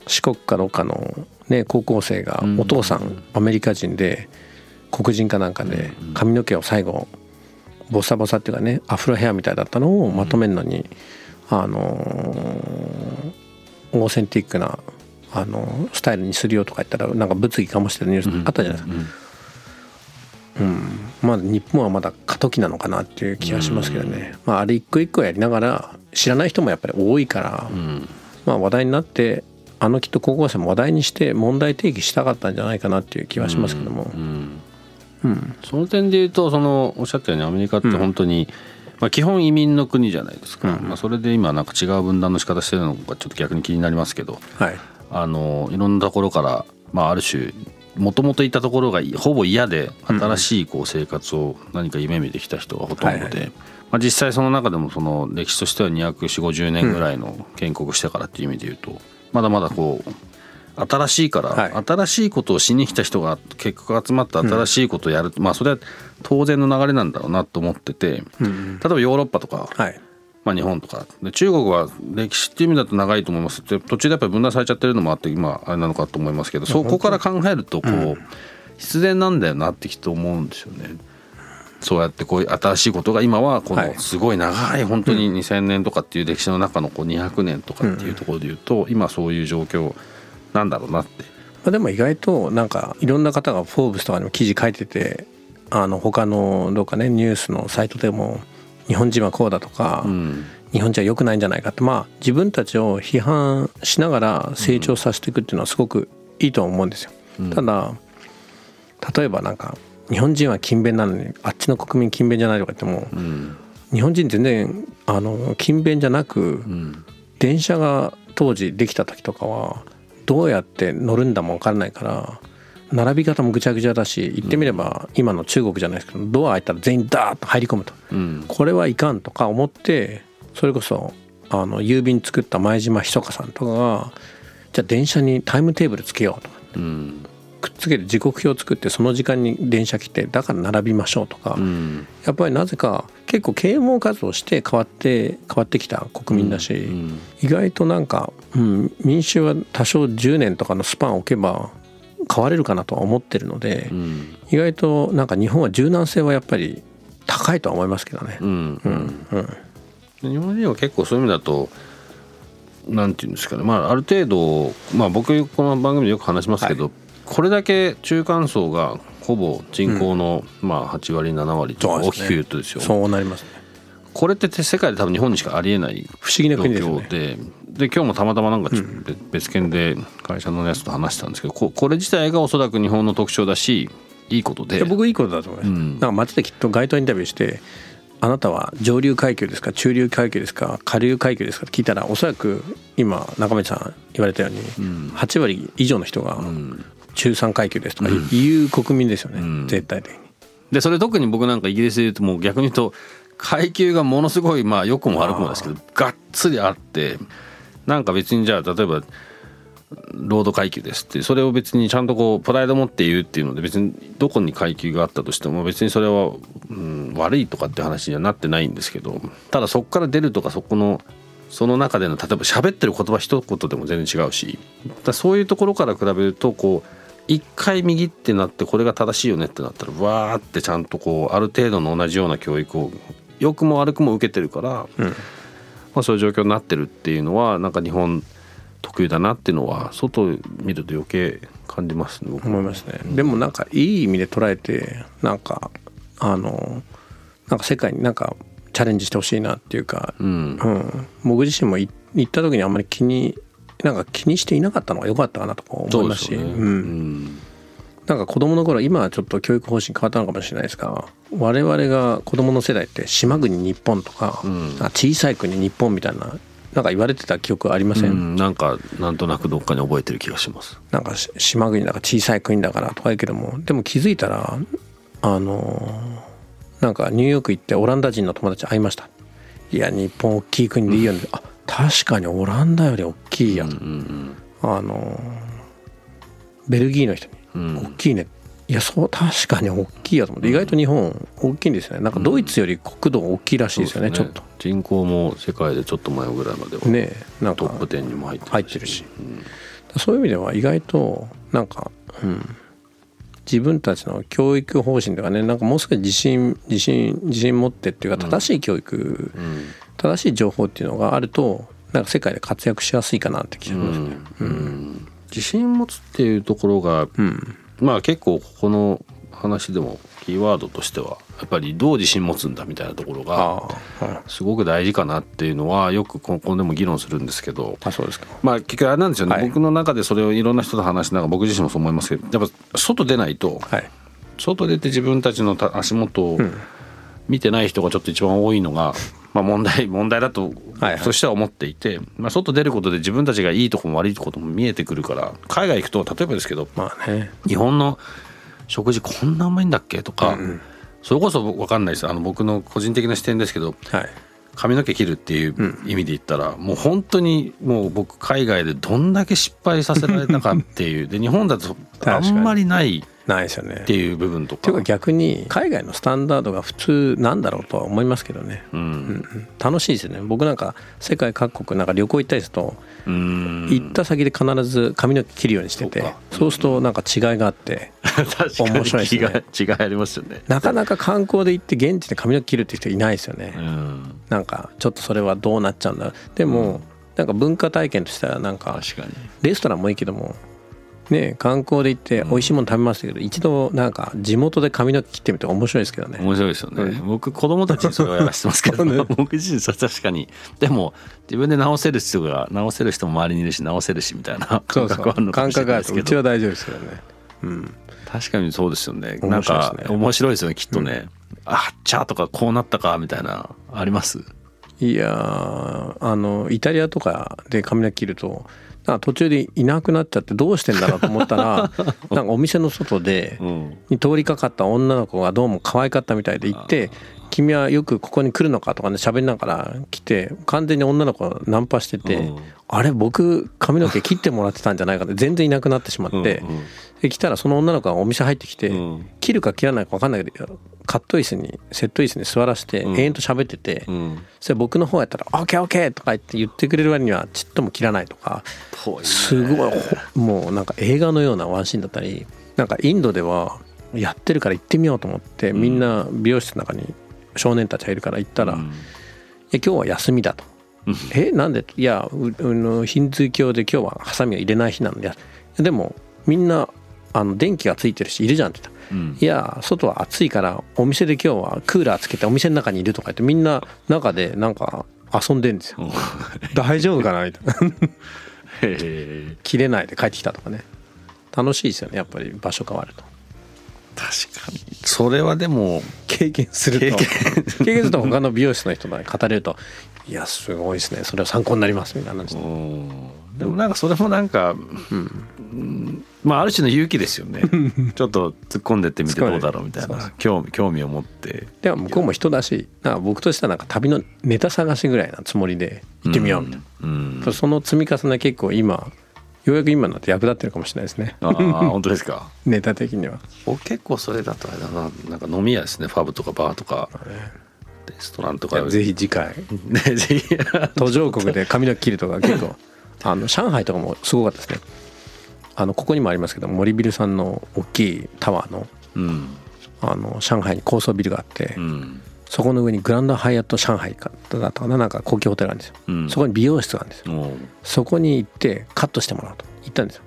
Speaker 2: 四国かどっかの、ね、高校生が
Speaker 1: うん。
Speaker 2: お父さんアメリカ人で黒人かなんかで髪の毛を最後ボサボサっていうかねアフロヘアみたいだったのをまとめるのに、あのーオーセンティックな、あのースタイルにするよとか言ったらなんか物議かもしてるニュースあったじゃないですか。うん、まだ日本はまだ過渡期なのかなっていう気がしますけどね、まあ、あれ一個一個やりながら知らない人もやっぱり多いから、
Speaker 1: うん。
Speaker 2: まあ、話題になってあのきっと高校生も話題にして問題提起したかったんじゃないかなっていう気はしますけども、
Speaker 1: うん
Speaker 2: うん。
Speaker 1: その点で言うとそのおっしゃったようにアメリカって本当に、まあ、基本移民の国じゃないですか、
Speaker 2: うん。
Speaker 1: まあ、それで今なんか違う分断の仕方してるのがちょっと逆に気になりますけど
Speaker 2: はい。
Speaker 1: あのいろんなところから、まあ、ある種もともといたところがほぼ嫌で新しいこう生活を何か夢見てきた人がほとんどで、
Speaker 2: はいは
Speaker 1: まあ、実際その中でもその歴史としては24050年ぐらいの建国してからっていう意味で言うとまだまだこう新しいから、
Speaker 2: はい。
Speaker 1: 新しいことをしに来た人が結局集まって新しいことをやる、まあそれは当然の流れなんだろうなと思ってて
Speaker 2: うん
Speaker 1: 例えばヨーロッパとか、
Speaker 2: はい。
Speaker 1: まあ、日本とか。で中国は歴史っていう意味だと長いと思います。で途中でやっぱり分断されちゃってるのもあって今あれなのかと思いますけどそこから考えるとこう、必然なんだよなってきっと思うんですよね。そうやってこういう新しいことが今はこ
Speaker 2: はい。
Speaker 1: のすごい長い本当に2,000年とかっていう歴史の中のこう200年とかっていうところで言うと今そういう状況なんだろうなって。
Speaker 2: まあ、でも意外となんかいろんな方が「フォーブス」とかにも記事書いててあの他のどうかねニュースのサイトでも日本人はこうだとか、
Speaker 1: うん
Speaker 2: 日本人は良くないんじゃないかってまあ自分たちを批判しながら成長させていくっていうのはすごくいいと思うんですよ。
Speaker 1: うん
Speaker 2: ただ例えばなんか日本人は勤勉なのにあっちの国民勤勉じゃないとか言っても
Speaker 1: うん
Speaker 2: 日本人全然あの勤勉じゃなく
Speaker 1: うん
Speaker 2: 電車が当時できた時とかはどうやって乗るんだも分からないから並び方もぐちゃぐちゃだし言ってみれば今の中国じゃないですけどドア開いたら全員ダーッと入り込むと。
Speaker 1: うん。
Speaker 2: これはいかんとか思ってそれこそあの郵便作った前島ひそかさんとかがじゃあ電車にタイムテーブルつけようとか。
Speaker 1: うん
Speaker 2: くっつけて時刻表作ってその時間に電車来てだから並びましょうとか、
Speaker 1: うん。
Speaker 2: やっぱりなぜか結構啓蒙活動して変わって変わってきた国民だし、
Speaker 1: うん。
Speaker 2: 意外となんか、うん、民衆は多少10年とかのスパンを置けば変われるかなとは思ってるので、
Speaker 1: うん。
Speaker 2: 意外となんか日本は柔軟性はやっぱり高いとは思いますけどね。
Speaker 1: うん。
Speaker 2: うんうん。
Speaker 1: 日本人は結構そういう意味だとなんていうんですかね、まあ、ある程度、まあ、僕この番組でよく話しますけど、これだけ中間層がほぼ人口の、まあ、8割7割と大きく言うとですよ。
Speaker 2: そうなりますね。
Speaker 1: これって世界で多分日本にしかありえない
Speaker 2: 不思議な
Speaker 1: 状
Speaker 2: 国ですよね。
Speaker 1: 況でで今日もたまたまなんか別別件で会社のやつと話したんですけどここれ自体がおそらく日本の特徴だしいいことで。
Speaker 2: 僕いいことだと思います。
Speaker 1: うん。
Speaker 2: なんか街できっと街頭インタビューしてあなたは上流階級ですか中流階級ですか下流階級ですかって聞いたらおそらく今中道さん言われたように
Speaker 1: うん。
Speaker 2: 8割以上の人が
Speaker 1: うん
Speaker 2: 中産階級ですとかいう国民ですよね、
Speaker 1: うん。
Speaker 2: 絶対的に。
Speaker 1: でそれ特に僕なんかイギリスで言うともう逆に言うと階級がものすごいまあ良くも悪くもですけどがっつりあってなんか別にじゃあ例えばロード階級ですってそれを別にちゃんとこうプライド持って言うっていうので別にどこに階級があったとしても別にそれは、うん、悪いとかって話にはなってないんですけどただそこから出るとかそこのその中での例えば喋ってる言葉一言でも全然違うしだそういうところから比べるとこう一回右ってなってこれが正しいよねってなったらわーってちゃんとこうある程度の同じような教育を良くも悪くも受けてるから、
Speaker 2: うん。
Speaker 1: まあ、そういう状況になってるっていうのはなんか日本特有だなっていうのは外見ると余計感じますね僕
Speaker 2: 思いますね、でもなんかいい意味で捉えてなんかあのなんか世界になんかチャレンジしてほしいなっていうか、
Speaker 1: うん。
Speaker 2: うん、僕自身もい行った時にあんまり気になんか気にしていなかったのが良かったかなとか思
Speaker 1: そ
Speaker 2: いうますし。う、
Speaker 1: うん。ん。
Speaker 2: なんか子供の頃今はちょっと教育方針変わったのかもしれないですが我々が子供の世代って島国日本とか、
Speaker 1: うん。
Speaker 2: あ小さい国日本みたいななんか言われてた記憶ありません、
Speaker 1: うんなんかなんとなくどっかに覚えてる気がします。
Speaker 2: なんかし島国だから小さい国だからとか言うけどもでも気づいたらあのなんかニューヨーク行ってオランダ人の友達会いました。いや日本大きい国でいいよね、あ確かにオランダより大きいや。と、
Speaker 1: うん
Speaker 2: あのベルギーの人に。
Speaker 1: うん。
Speaker 2: 大きいね。いやそう確かに大きいやと思って。意外と日本大きいんですよね。なんかドイツより国土大きいらしいですよね,、ちょっと。
Speaker 1: 人口も世界でちょっと前ぐらいまでは
Speaker 2: ねなんか。
Speaker 1: トップ10にも入って
Speaker 2: 入ってるし。
Speaker 1: うん。
Speaker 2: そういう意味では意外となんか、うん、自分たちの教育方針とかねなんかもう少し自信自信自信持ってっていうか正しい教育、
Speaker 1: うん
Speaker 2: 正しい情報っていうのがあるとなんか世界で活躍しやすいかなって気がしますね。
Speaker 1: うん。自信持つっていうところが
Speaker 2: うん、
Speaker 1: まあ結構ここの話でもキーワードとしてはやっぱりどう自信持つんだみたいなところがすごく大事かなっていうのはよくここでも議論するんですけど
Speaker 2: あそうですか。
Speaker 1: まあ結局あれなんですよね、
Speaker 2: はい。
Speaker 1: 僕の中でそれをいろんな人と話しながら僕自身もそう思いますけどやっぱ外出ないと
Speaker 2: はい
Speaker 1: 外出て自分たちのた足元を見てない人がちょっと一番多いのが、まあ問題問題だと
Speaker 2: はいはい。
Speaker 1: そしては思っていて、まあ、外出ることで自分たちがいいとこも悪いとこも見えてくるから海外行くと例えばですけど
Speaker 2: まあね。
Speaker 1: 日本の食事こんなうまいんだっけとか、それこそ分かんないです。あの僕の個人的な視点ですけど
Speaker 2: はい。
Speaker 1: 髪の毛切るっていう意味で言ったら、もう本当にもう僕海外でどんだけ失敗させられたかっていう。で日本だと あんまりない
Speaker 2: ないですよね。
Speaker 1: っていう部分とか。
Speaker 2: っていうか逆に海外のスタンダードが普通なんだろうとは思いますけどね、
Speaker 1: うん。
Speaker 2: うん。楽しいですよね。僕なんか世界各国なんか旅行行ったりすると、
Speaker 1: うん。
Speaker 2: 行った先で必ず髪の毛切るようにしてて
Speaker 1: そう
Speaker 2: するとなんか違いがあって
Speaker 1: 確かに
Speaker 2: 面白いですね。
Speaker 1: 違い違いありますよね。
Speaker 2: なかなか観光で行って現地で髪の毛切るって人いないですよね、
Speaker 1: うん。
Speaker 2: なんかちょっとそれはどうなっちゃうんだでも、なんか文化体験としてはなんかレストランもいいけどもね観光で行って美味しいもの食べましたけど、一度なんか地元で髪の毛切ってみて面白いですけどね。
Speaker 1: 面白いですよね、僕子供たちにそれをやらせてますけど、
Speaker 2: ね。
Speaker 1: 僕自身それ確かに。でも自分で直せる人が直せる人も周りにいるし直せるしみたいな感覚はあるのかも
Speaker 2: 感
Speaker 1: しれないですけど。
Speaker 2: は大丈夫ですけどね。うん。
Speaker 1: 確かにそうですよね。
Speaker 2: 面
Speaker 1: なんか面白いですよねきっとね、あっちゃーとかこうなったかみたいな。あります？
Speaker 2: いやーあのイタリアとかで髪の毛切るとか途中でいなくなっちゃってどうしてんだろうと思ったら なんかお店の外で
Speaker 1: うん。
Speaker 2: に通りかかった女の子がどうも可愛かったみたいで行って「君はよくここに来るのか?」とかね喋りながら来て完全に女の子がナンパしてて
Speaker 1: うん「
Speaker 2: あれ僕髪の毛切ってもらってたんじゃないか」って全然いなくなってしまって
Speaker 1: うん
Speaker 2: で来たらその女の子がお店入ってきて
Speaker 1: うん。
Speaker 2: 切るか切らないか分かんないけどカット椅子にセット椅子に座らせて
Speaker 1: うん。
Speaker 2: 延々と喋ってて。
Speaker 1: うん。
Speaker 2: それ僕の方やったら「オッケーオッケー」とか言って言ってくれる割にはちっとも切らないとかすごいほもうなんか映画のようなワンシーンだったりなんかインドではやってるから行ってみようと思ってみんな美容室の中に少年たちがいるから行ったら「いや
Speaker 1: うん
Speaker 2: 今日は休みだ」と。
Speaker 1: うん「
Speaker 2: えなんで?」いやヒンズー教で今日はハサミを入れない日なんででもみんなあの電気がついてるしいるじゃんって言った。ら
Speaker 1: うん。
Speaker 2: いや外は暑いからお店で今日はクーラーつけてお店の中にいるとか言ってみんな中でなんか遊んでんですよ。
Speaker 1: うん。
Speaker 2: 大丈夫かなみたいな。
Speaker 1: へえ
Speaker 2: 切れないで帰ってきたとかね。楽しいですよねやっぱり場所変わると。
Speaker 1: 確かに。それはでも
Speaker 2: 経験すると。
Speaker 1: 経
Speaker 2: 経験すると他の美容師の人が語れるといやすごいですね。それは参考になりますみたいな感じで。
Speaker 1: うんでもなんかそれもなんか、うんまあある種の勇気ですよね。ちょっと突っ込んでってみてどうだろうみたいな。興味興味を持って。
Speaker 2: でも向こうも人だし僕としてはなんか旅のネタ探しぐらいなつもりで行ってみようみたいな、
Speaker 1: うん、うん。
Speaker 2: その積み重ね結構今ようやく今になって役立ってるかもしれないですね。
Speaker 1: ああ本当ですか？
Speaker 2: ネタ的には。
Speaker 1: 僕結構それだとあれだな。なんか飲み屋ですね。ファブとかバーとか。レストランとか。
Speaker 2: ぜひ次回。
Speaker 1: ねぜひ。
Speaker 2: 途上国で髪の毛切るとか結構。あの上海とかもすごかったですねあのここにもありますけど森ビルさんの大きいタワーの
Speaker 1: うん。
Speaker 2: あの上海に高層ビルがあって、
Speaker 1: うん。
Speaker 2: そこの上にグランドハイアット上海かだったかななんか高級ホテルがあるんですよ、
Speaker 1: うん。
Speaker 2: そこに美容室があるんですよ。そこに行ってカットしてもらうと。言ったんですよ。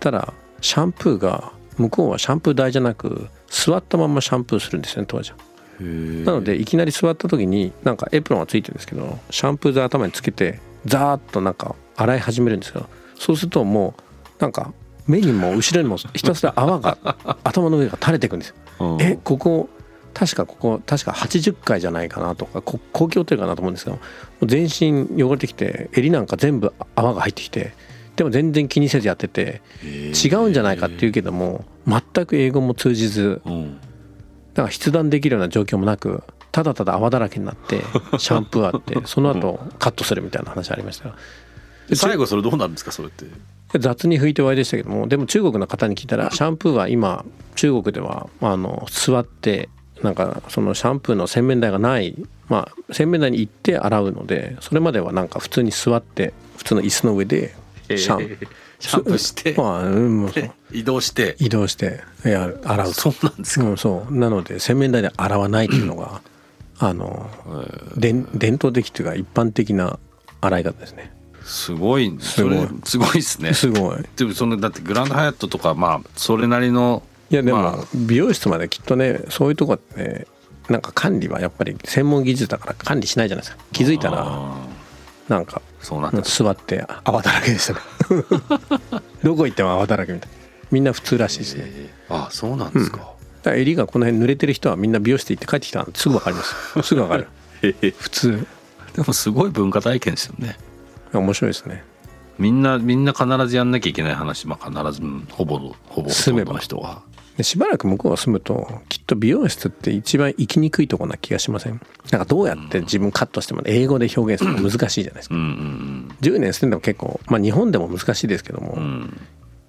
Speaker 2: ただシャンプーが向こうはシャンプー台じゃなく座ったまんまシャンプーするんですよね当時は。なのでいきなり座った時になんかエプロンがついてるんですけどシャンプー剤頭につけてザーッとなんか洗い始めるんですけどそうするともうなんか目にも後ろにもひたすら泡が頭の上が垂れていくんですよ。
Speaker 1: うん。
Speaker 2: えここ確かここ確か80回じゃないかなとかこ公共ホテルかなと思うんですけど全身汚れてきて襟なんか全部泡が入ってきてでも全然気にせずやってて違うんじゃないかって言うけども全く英語も通じず
Speaker 1: うん。
Speaker 2: だから筆談できるような状況もなくただただ泡だらけになってシャンプーあってその後カットするみたいな話ありました
Speaker 1: 最後それどうなるんですかそれって？
Speaker 2: 雑に拭いて終わりでしたけどもでも中国の方に聞いたらシャンプーは今中国ではあの座ってなんかそのシャンプーの洗面台がないまあ洗面台に行って洗うのでそれまではなんか普通に座って普通の椅子の上でシャン。
Speaker 1: へえシャンプーして
Speaker 2: まあ、うん
Speaker 1: 移動して。
Speaker 2: 移動していや洗う。と
Speaker 1: そうなんですか。
Speaker 2: うん、そう。なので洗面台で洗わないっていうのがあの伝伝統的というか一般的な洗い方ですね
Speaker 1: すごい
Speaker 2: すごい。
Speaker 1: すごいですね。
Speaker 2: すごい。
Speaker 1: でもそのだってグランドハヤットとかまあそれなりの
Speaker 2: いやでも
Speaker 1: まあ。
Speaker 2: 美容室まできっとねそういうとこってねなんか管理はやっぱり専門技術だから管理しないじゃないですか。気づいたら
Speaker 1: あ
Speaker 2: なんか
Speaker 1: ーそうなんだ。
Speaker 2: 座って泡だらけでした。どこ行っても泡だらけみたいな。みんな普通らしいですね
Speaker 1: えー。あそうなんですか、
Speaker 2: だから襟がこの辺濡れてる人はみんな美容室行って帰ってきたらすぐ分かります。すぐ分かる。普通。
Speaker 1: でもすごい文化体験ですよね
Speaker 2: 面白いですね。
Speaker 1: みんなみんな必ずやんなきゃいけない話、まあ、必ずうんほぼほぼほとんどの人が
Speaker 2: でしばらく向こうが住むときっと美容室って一番行きにくいところな気がしません？なんかどうやって自分カットしても英語で表現するの難しいじゃないですか。
Speaker 1: うんうん
Speaker 2: 10年住んでも結構まあ日本でも難しいですけども、
Speaker 1: うん。うん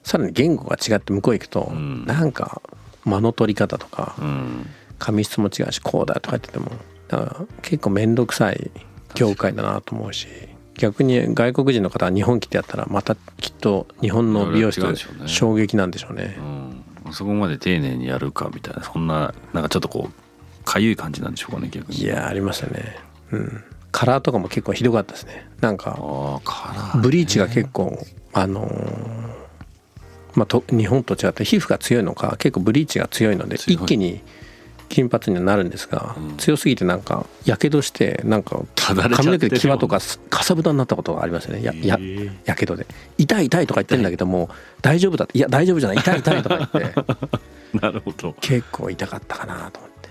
Speaker 2: さらに言語が違って向こう行くと、
Speaker 1: ん。
Speaker 2: なんか間の取り方とか
Speaker 1: うん。
Speaker 2: 髪質も違うしこうだとか言っててもだから結構面倒くさい業界だなと思うし逆に外国人の方は日本来てやったらまたきっと日本の美容室
Speaker 1: ね
Speaker 2: 衝撃なんでしょうね。
Speaker 1: うん。そこまで丁寧にやるかみたいなそんななんかちょっとこうかゆい感じなんでしょうかね逆に。
Speaker 2: いやありましたね。うん。カラーとかも結構ひどかったですね。なんか
Speaker 1: ああカラー
Speaker 2: ブリーチが結構あのーまあ、と日本と違って皮膚が強いのか結構ブリーチが強いので一気に金髪にはなるんですが、
Speaker 1: うん。
Speaker 2: 強すぎてなんかやけどしてなんか髪の
Speaker 1: る
Speaker 2: 毛で際とかかさぶたになったことがありますよね。やややけどで。痛い痛いとか言ってるんだけども大丈夫だっていや大丈夫じゃない。痛い痛いとか言って。
Speaker 1: なるほど。
Speaker 2: 結構痛かったかなと思って。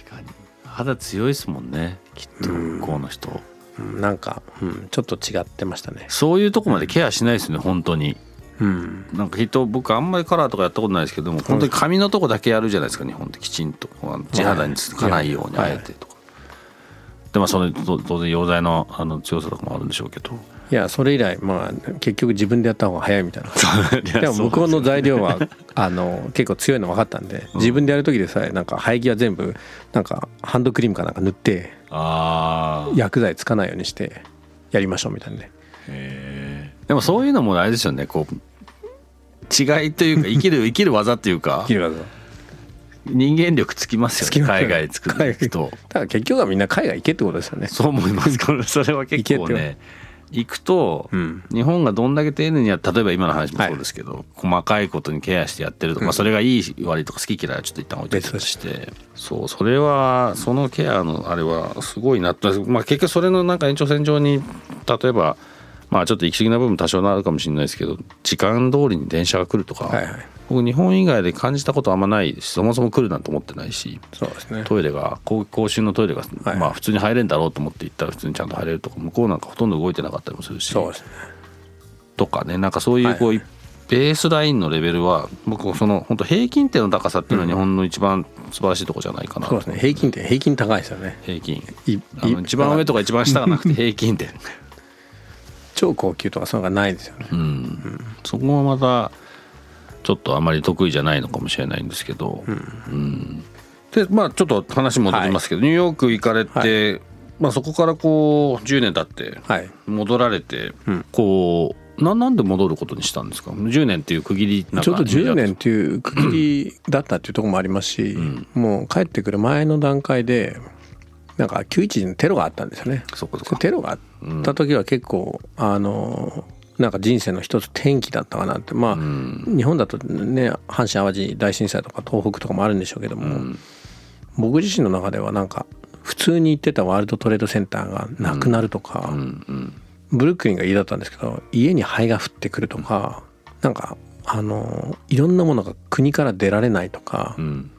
Speaker 1: 確かに。肌強いですもんね。きっと向こうの人、
Speaker 2: うん。なんか、うん、ちょっと違ってましたね。
Speaker 1: そういうとこまでケアしないですね本当に
Speaker 2: うん。
Speaker 1: なんかきっと僕あんまりカラーとかやったことないですけども本当に髪のとこだけやるじゃないですか日本って。きちんと。地肌につかないように
Speaker 2: はい
Speaker 1: あえてとか、でまあそのと当然溶剤のあの強さとかもあるんでしょうけど。
Speaker 2: いやそれ以来まあ結局自分でやった方が早いみたいな。でも向こうの材料はあの結構強いの分かったんで自分でやる時でさえなんか生え際全部なんかハンドクリームかなんか塗って
Speaker 1: ああ
Speaker 2: 薬剤つかないようにしてやりましょうみたいなね。
Speaker 1: でもそういうのもあれですよねこう違いというか生きる 生きる技っていうか。
Speaker 2: 切る技。
Speaker 1: 人間力つきますよね海外作る人。
Speaker 2: だから結局はみんな海外行けってことですよね。
Speaker 1: そう思います。からそれは結構ね。行くと、
Speaker 2: うん。
Speaker 1: 日本がどんだけ丁寧にや例えば今の話もそうですけど、細かいことにケアしてやってるとか、まあそれがいい悪いとか好き嫌いはちょっと一旦置いてとして。そうそれはそのケアのあれはすごいなって、まあ、結局それのなんか延長線上に例えばまあちょっと行き過ぎな部分多少あるかもしれないですけど時間通りに電車が来るとか、
Speaker 2: はいはい。
Speaker 1: 僕日本以外で感じたことあんまないしそもそも来るなんて思ってないし
Speaker 2: そうですね。
Speaker 1: トイレが公公衆のトイレが、
Speaker 2: はい
Speaker 1: まあ普通に入れんだろうと思って行ったら普通にちゃんと入れるとか向こうなんかほとんど動いてなかったりもするし
Speaker 2: そうですね。
Speaker 1: とかねなんかそういうこう、
Speaker 2: はい
Speaker 1: ベースラインのレベルは僕その本当平均点の高さっていうのは日本の一番素晴らしいところじゃないかな、
Speaker 2: そうですね。平均点平均高いですよね。
Speaker 1: 平均。
Speaker 2: い
Speaker 1: あの一番上とか一番下がなくて平均点
Speaker 2: 超高級とかそういうのがないですよね。
Speaker 1: うん、そこはまたちょっとあまり得意じゃないのかもしれないんですけど、うん。でまあちょっと話戻りますけど、ニューヨーク行かれて、まあ、そこからこう10年経って
Speaker 2: はい。
Speaker 1: 戻られて、
Speaker 2: うん。
Speaker 1: こうななんで戻ることにしたんですか？10年っていう区切りなんか
Speaker 2: ちょうど10年っていう区切りだったっていうところもありますし、もう帰ってくる前の段階でなんか911のテロがあったんですよね。
Speaker 1: そこそこ。
Speaker 2: テロがあった時は結構、あのなんか人生の一つ転機だったかなって。まあ、日本だとね阪神・淡路大震災とか東北とかもあるんでしょうけども、僕自身の中ではなんか普通に行ってたワールドトレードセンターがなくなるとか、
Speaker 1: うんうん。
Speaker 2: ブルックリンが家だったんですけど家に灰が降ってくるとかなんかあのいろんなものが国から出られないとか
Speaker 1: うん。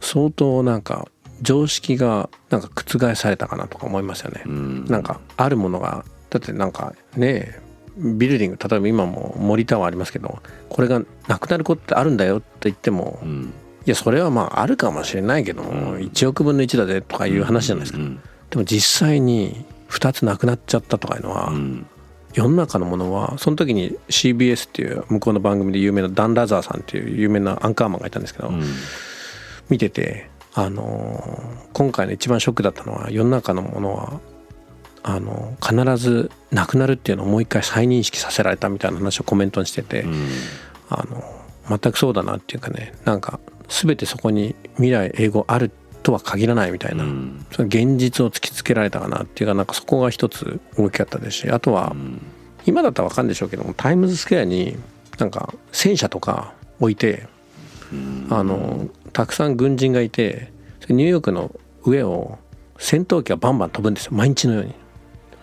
Speaker 2: 相当なんか常識がなんか覆されたかなとか思いますよね。
Speaker 1: うん。
Speaker 2: なんかあるものがだってなんかねビルディング例えば今も森タワーありますけどこれがなくなることってあるんだよって言っても
Speaker 1: うん。
Speaker 2: いやそれはまああるかもしれないけども1億分の1だぜとかいう話じゃないですか。
Speaker 1: うん。
Speaker 2: でも実際に2つなくなっちゃったとかいうのは、
Speaker 1: うん。
Speaker 2: 世の中のものはその時に CBS っていう向こうの番組で有名なダン・ラザーさんっていう有名なアンカーマンがいたんですけど、
Speaker 1: うん。
Speaker 2: 見てて、あのー今回の一番ショックだったのは世の中のものはあの必ずなくなるっていうのをもう一回再認識させられたみたいな話をコメントにしてて、
Speaker 1: うん。
Speaker 2: あの全くそうだなっていうかねなんか全てそこに未来英語あるとは限らないみたいな、
Speaker 1: うん。
Speaker 2: その現実を突きつけられたかなっていうかなんかそこが一つ大きかったですしあとは、今だったら分かるんでしょうけどもタイムズスクエアになんか戦車とか置いてあのたくさん軍人がいてニューヨークの上を戦闘機がバンバン飛ぶんですよ。毎日のように、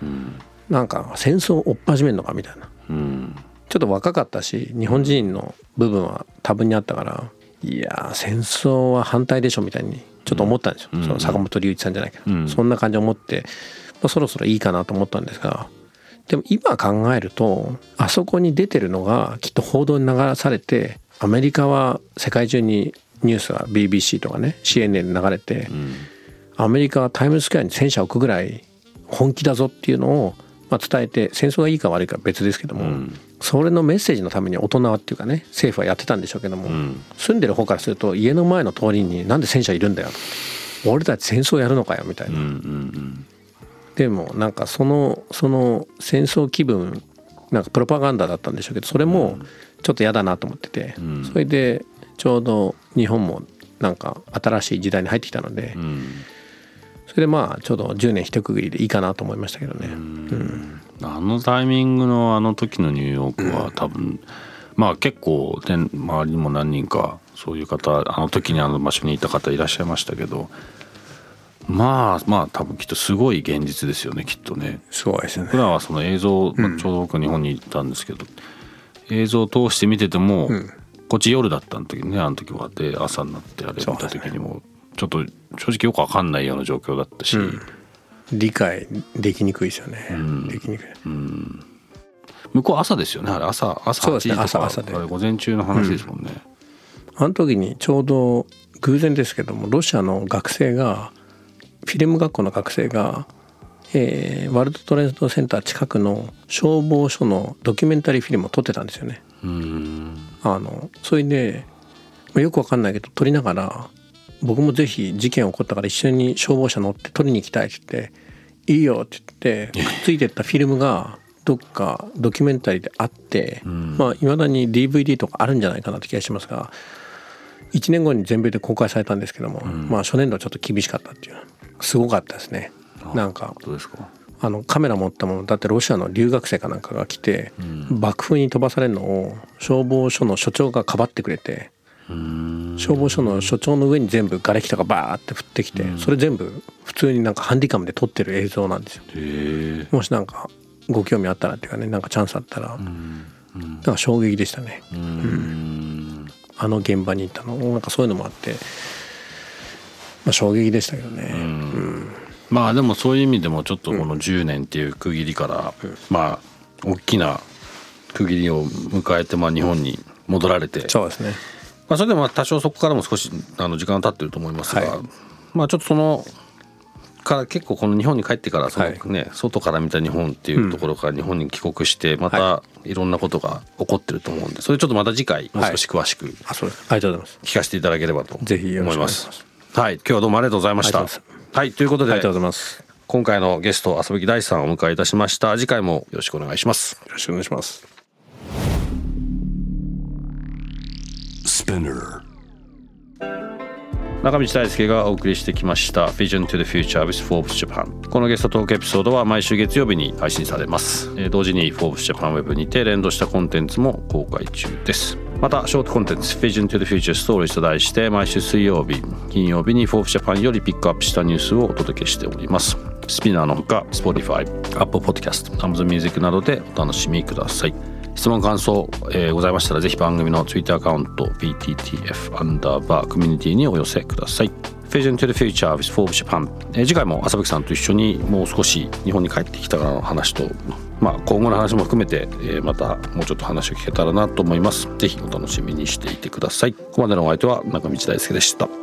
Speaker 2: うん、なんか戦争を追っ始めるのかみたいな、うん、ちょっと若かったし日本人の部分は多分にあったからいや戦争は反対でしょみたいにちょっと思ったんですよ、うん、その坂本龍一さんじゃないけど、うん、そんな感じで思って、まあ、そろそろいいかなと思ったんですがでも今考えるとあそこに出てるのがきっと報道に流されてアメリカは世界中にニュースが BBC とかね CNN で流れて、うん、アメリカはタイムズスクエアに戦車を置くぐらい本気だぞっていうのをまあ伝えて戦争がいいか悪いか別ですけども、うん、それのメッセージのために大人はっていうかね政府はやってたんでしょうけども、うん、住んでる方からすると家の前の通りになんで戦車いるんだよ俺たち戦争やるのかよみたいな。うんうんうん。でもなんかそのその戦争気分なんかプロパガンダだったんでしょうけどそれもちょっと嫌だなと思ってて、それでちょうど日本もなんか新しい時代に入ってきたので、それでまあちょうど10年一区切りでいいかなと思いましたけどね。うん
Speaker 1: あのタイミングのあの時のニューヨークは多分、まあ結構周りにも何人かそういう方あの時にあの場所にいた方いらっしゃいましたけどまあまあ多分きっとすごい現実ですよねきっとね。
Speaker 2: すごいですね。
Speaker 1: 普段はその映像、まあ、ちょうど僕日本にいたんですけど、うん、映像を通して見てても、うん、こっち夜だったの時ねあの時は。で朝になってあれ見た時にも、ちょっと正直よく分かんないような状況だったし、うん、
Speaker 2: 理解できにくいですよね。できにくい。うん。
Speaker 1: 向こう朝ですよね。あれ朝朝8時とか、ね、朝朝で。午前中の話ですもんね、
Speaker 2: あの時にちょうど偶然ですけどもロシアの学生がフィルム学校の学生が、えー、ワールドトレードセンター近くの消防署のドキュメンタリーフィルムを撮ってたんですよね。あのそれで、まあ、よくわかんないけど撮りながら僕もぜひ事件起こったから一緒に消防車乗って撮りに行きたいって言って「いいよ」って言ってくっついてったフィルムがどっかドキュメンタリーであって、まあいまだに DVD とかあるんじゃないかなって気がしますが1年後に全米で公開されたんですけども、まあ初年度はちょっと厳しかったっていう。すごかったですね。なんか
Speaker 1: どうですか？
Speaker 2: あのカメラ持ったものだってロシアの留学生かなんかが来て、うん、爆風に飛ばされるのを消防署の所長がかばってくれて消防署の所長の上に全部瓦礫とかバーって降ってきて、それ全部普通になんかハンディカムで撮ってる映像なんですよ。もしなんかご興味あったらっていうかねなんかチャンスあったら、なんか衝撃でしたね。うん。あの現場に行ったの。なんかそういうのもあってまあ、衝撃でしたけどね、うん、
Speaker 1: まあでもそういう意味でもちょっとこの10年っていう区切りから、うん、まあ大きな区切りを迎えてまあ日本に戻られて、
Speaker 2: そうですね、
Speaker 1: まあ、それでも多少そこからも少しあの時間経ってると思いますが、はい、まあちょっとそのから結構この日本に帰ってからそのね、はい、外から見た日本っていうところから日本に帰国してまたい。ろんなことが起こってると思うんでそれちょっとまた次回もう少し詳しく、はい、
Speaker 2: ありがとうございます。
Speaker 1: 聞かせていただければと思います。はい、今日はどうもありがとうございました。はい、ということで、
Speaker 2: ありがとうございます。
Speaker 1: 今回のゲスト、遊びき大さんをお迎えいたしました。次回もよろしくお願いします。
Speaker 2: よろしくお願いします。
Speaker 1: 中道大輔がお送りしてきました Vision to the Future with Forbes Japan このゲストトークエピソードは毎週月曜日に配信されます同時に Forbes Japan Web にて連動したコンテンツも公開中ですまたショートコンテンツ Vision to the Future Stories と題して毎週水曜日金曜日に Forbes Japan よりピックアップしたニュースをお届けしております。スピナーのほか Spotify、Apple Podcast、Amazon Music などでお楽しみください。質問感想、えー、ございましたらぜひ番組の Twitter アカウント PTTF アンダーバーコミュニティにお寄せください。Vision to the Future with Forbes Japan、えー、次回も浅吹さんと一緒にもう少し日本に帰ってきたからの話とまあ、今後の話も含めて、えー、またもうちょっと話を聞けたらなと思います。ぜひお楽しみにしていてください。ここまでのお相手は中道大輔でした。